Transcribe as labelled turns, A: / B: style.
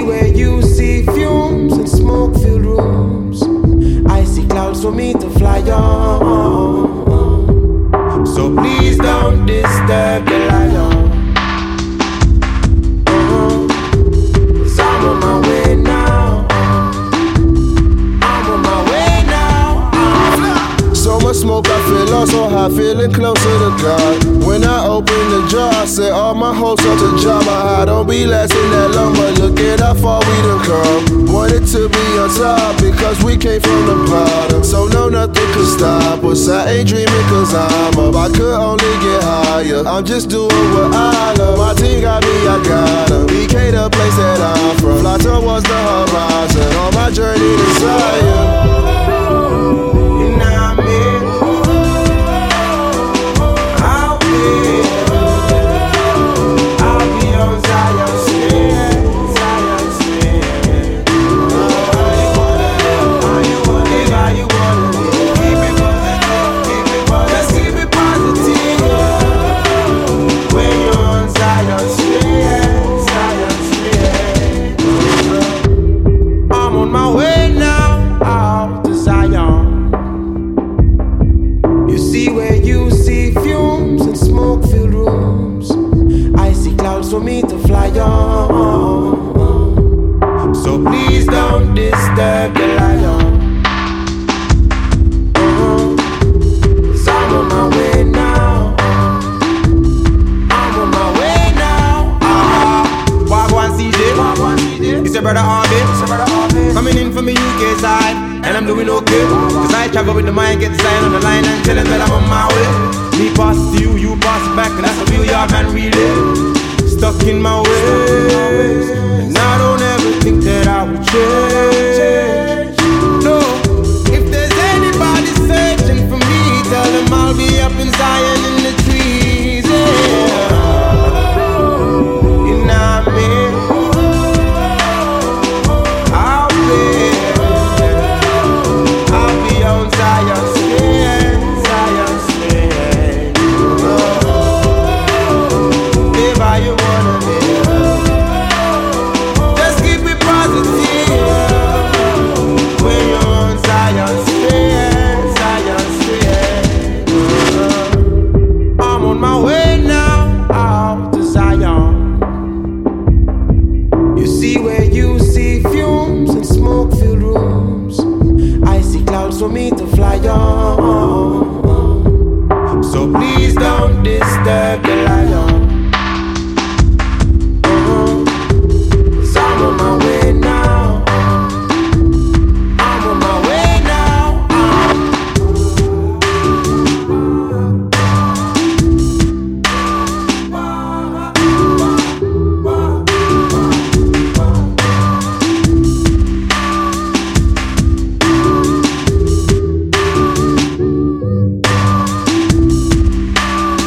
A: where you see fumes and smoke filled rooms. I see clouds for me to fly on. So please don't disturb the lion. Uh-huh. Uh-huh.
B: smoke, I feel lost, so high, feeling closer to God. When I open the jar, I set all my hopes up to drama. I don't be lasting that long how far we done come. Wanted to be on top because we came from the bottom. So no, nothing could stop us. I ain't dreaming cause I'm up. I could only get higher. I'm just doing what I love. My team got me, I got them.
A: See where you see fumes and smoke filled rooms. I see clouds for me to fly on. Your brother Arvin. Coming in from the UK side, and I'm doing okay. Cause I travel with the mind, get the sign on the line, and tell them that I'm on my way. Me pass to you, you pass back, and that's a real yard man, really. Stuck in my ways, and I don't ever think that I would change. No, if there's anybody searching for me, tell them I'll be up in Zion disturb the lion.